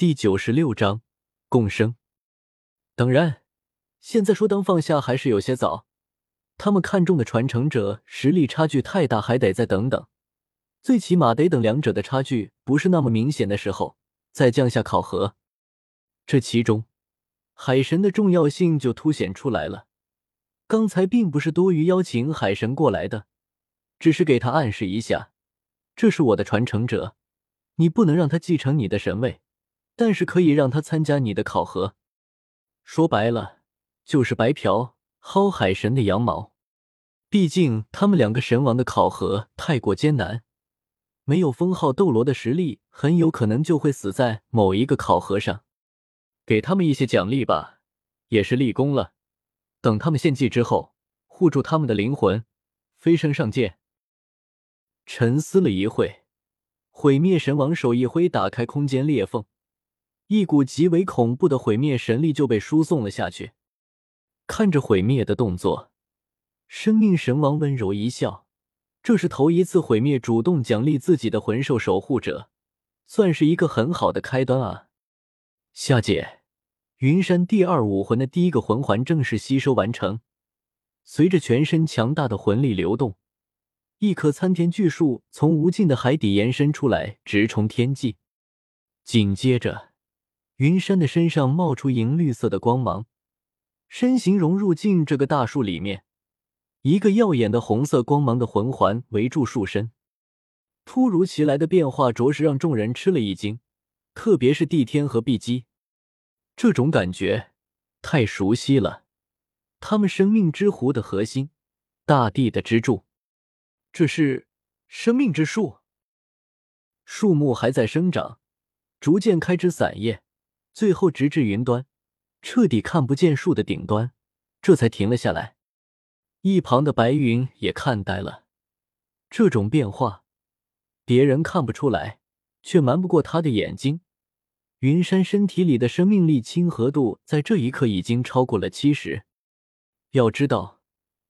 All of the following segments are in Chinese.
第九十六章共生。当然，现在说当放下还是有些早。他们看中的传承者实力差距太大，还得再等等。最起码得等两者的差距不是那么明显的时候再降下考核。这其中，海神的重要性就凸显出来了。刚才并不是多余邀请海神过来的，只是给他暗示一下，这是我的传承者，你不能让他继承你的神位。但是可以让他参加你的考核，说白了就是白嫖薅海神的羊毛。毕竟他们两个神王的考核太过艰难，没有封号斗罗的实力，很有可能就会死在某一个考核上。给他们一些奖励吧，也是立功了。等他们献祭之后，护住他们的灵魂，飞升上界。沉思了一会，毁灭神王手一挥，打开空间裂缝。一股极为恐怖的毁灭神力就被输送了下去。看着毁灭的动作，生命神王温柔一笑。这是头一次毁灭主动奖励自己的魂兽守护者，算是一个很好的开端啊！下界，云山第二武魂的第一个魂环正式吸收完成。随着全身强大的魂力流动，一棵参天巨树从无尽的海底延伸出来，直冲天际。紧接着。云山的身上冒出银绿色的光芒，身形融入进这个大树里面。一个耀眼的红色光芒的魂环围住树身，突如其来的变化着实让众人吃了一惊，特别是帝天和碧姬，这种感觉太熟悉了。他们生命之湖的核心，大地的支柱，这是生命之树。树木还在生长，逐渐开枝散叶。最后，直至云端，彻底看不见树的顶端，这才停了下来。一旁的白云也看呆了，这种变化，别人看不出来，却瞒不过他的眼睛。云山身体里的生命力亲和度在这一刻已经超过了七十。要知道，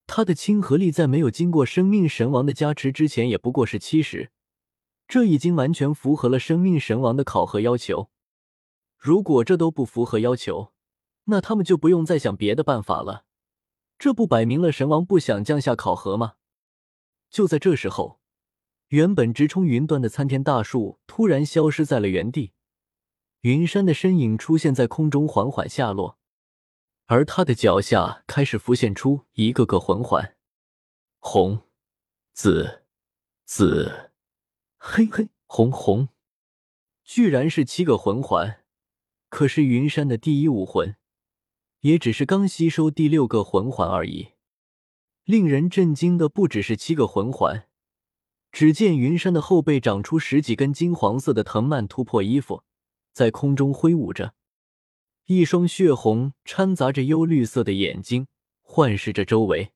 他的亲和力在没有经过生命神王的加持之前，也不过是七十，这已经完全符合了生命神王的考核要求。如果这都不符合要求，那他们就不用再想别的办法了。这不摆明了神王不想降下考核吗？就在这时候，原本直冲云端的参天大树突然消失在了原地，云山的身影出现在空中，缓缓下落，而他的脚下开始浮现出一个个魂环：红、紫、紫、黑黑、红红，居然是七个魂环。可是云山的第一武魂，也只是刚吸收第六个魂环而已。令人震惊的不只是七个魂环，只见云山的后背长出十几根金黄色的藤蔓突破衣服，在空中挥舞着，一双血红掺杂着幽绿色的眼睛幻视着周围。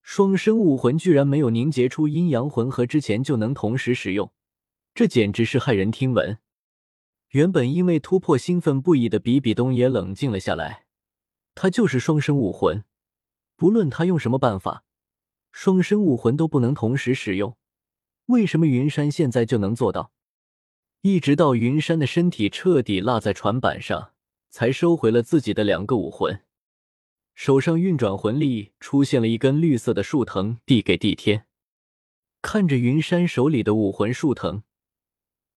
双生武魂居然没有凝结出阴阳魂核之前就能同时使用，这简直是骇人听闻。原本因为突破兴奋不已的比比东也冷静了下来。他就是双生武魂，不论他用什么办法，双生武魂都不能同时使用。为什么云山现在就能做到？一直到云山的身体彻底落在船板上，才收回了自己的两个武魂。手上运转魂力，出现了一根绿色的树藤，递给帝天。看着云山手里的武魂树藤。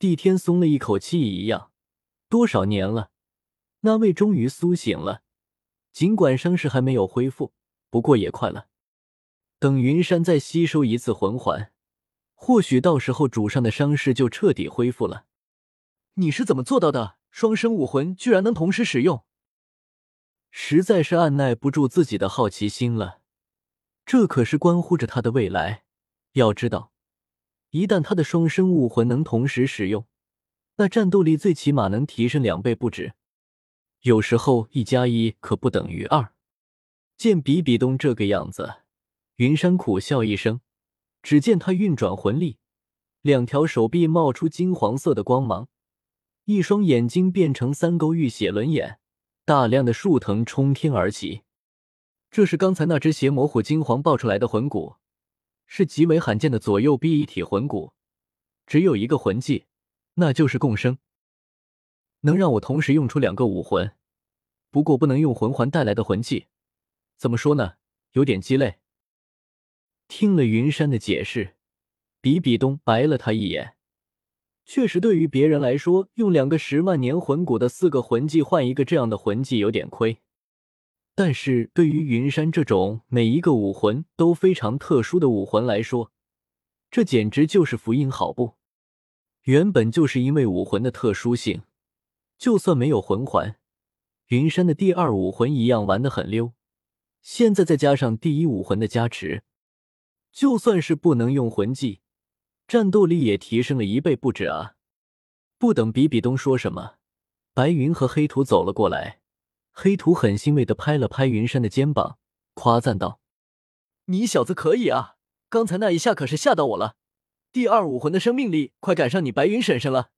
帝天松了一口气，一样，多少年了，那位终于苏醒了。尽管伤势还没有恢复，不过也快了。等云山再吸收一次魂环，或许到时候主上的伤势就彻底恢复了。你是怎么做到的？双生武魂居然能同时使用，实在是按耐不住自己的好奇心了。这可是关乎着他的未来，要知道。一旦他的双生武魂能同时使用，那战斗力最起码能提升两倍不止。有时候一加一可不等于二。见比比东这个样子，云山苦笑一声。只见他运转魂力，两条手臂冒出金黄色的光芒，一双眼睛变成三勾玉血轮眼，大量的树藤冲天而起。这是刚才那只邪魔虎金黄爆出来的魂骨。是极为罕见的左右臂一体魂骨，只有一个魂技，那就是共生。能让我同时用出两个武魂，不过不能用魂环带来的魂技。怎么说呢？有点鸡肋。听了云山的解释，比比东白了他一眼。确实，对于别人来说，用两个十万年魂骨的四个魂技换一个这样的魂技有点亏。但是对于云山这种每一个武魂都非常特殊的武魂来说，这简直就是福音好不？原本就是因为武魂的特殊性，就算没有魂环，云山的第二武魂一样玩得很溜。现在再加上第一武魂的加持，就算是不能用魂技。战斗力也提升了一倍不止啊！不等比比东说什么，白云和黑土走了过来。黑土很欣慰的拍了拍云山的肩膀，夸赞道：“你小子可以啊！刚才那一下可是吓到我了。第二武魂的生命力快赶上你白云婶婶了。”“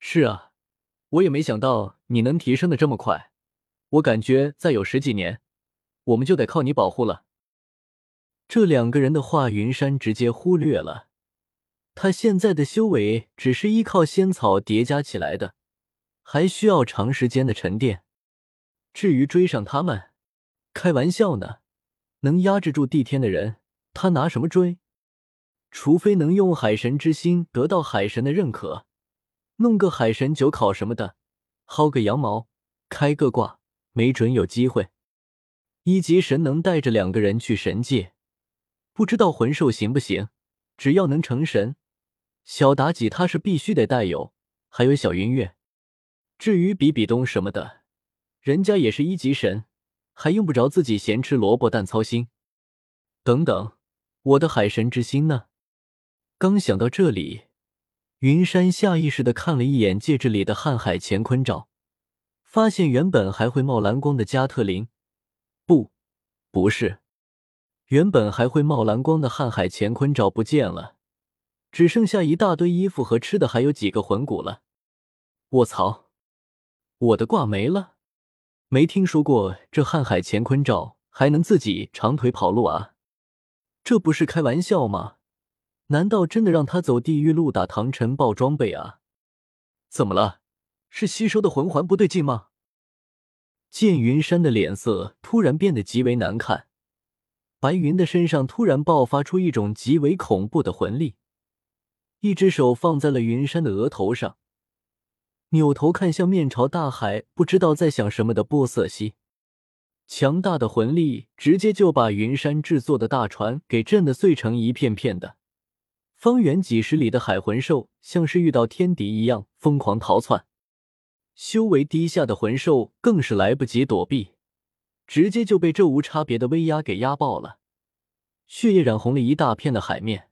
是啊，我也没想到你能提升的这么快。我感觉再有十几年，我们就得靠你保护了。”这两个人的话，云山直接忽略了。他现在的修为只是依靠仙草叠加起来的，还需要长时间的沉淀。至于追上他们，开玩笑呢！能压制住帝天的人，他拿什么追？除非能用海神之心得到海神的认可，弄个海神九考什么的，薅个羊毛，开个挂，没准有机会。一级神能带着两个人去神界，不知道魂兽行不行？只要能成神。小妲己他是必须得带有，还有小云月。至于比比东什么的，人家也是一级神，还用不着自己咸吃萝卜淡操心。等等，我的海神之心呢？刚想到这里，云山下意识的看了一眼戒指里的瀚海乾坤罩，发现原本还会冒蓝光的加特林，不，不是，原本还会冒蓝光的瀚海乾坤罩不见了。只剩下一大堆衣服和吃的，还有几个魂骨了。我操！我的挂没了！没听说过这瀚海乾坤罩还能自己长腿跑路啊？这不是开玩笑吗？难道真的让他走地狱路打唐晨爆装备啊？怎么了？是吸收的魂环不对劲吗？见云山的脸色突然变得极为难看，白云的身上突然爆发出一种极为恐怖的魂力。一只手放在了云山的额头上，扭头看向面朝大海、不知道在想什么的波瑟西。强大的魂力直接就把云山制作的大船给震得碎成一片片的。方圆几十里的海魂兽像是遇到天敌一样疯狂逃窜，修为低下的魂兽更是来不及躲避，直接就被这无差别的威压给压爆了，血液染红了一大片的海面。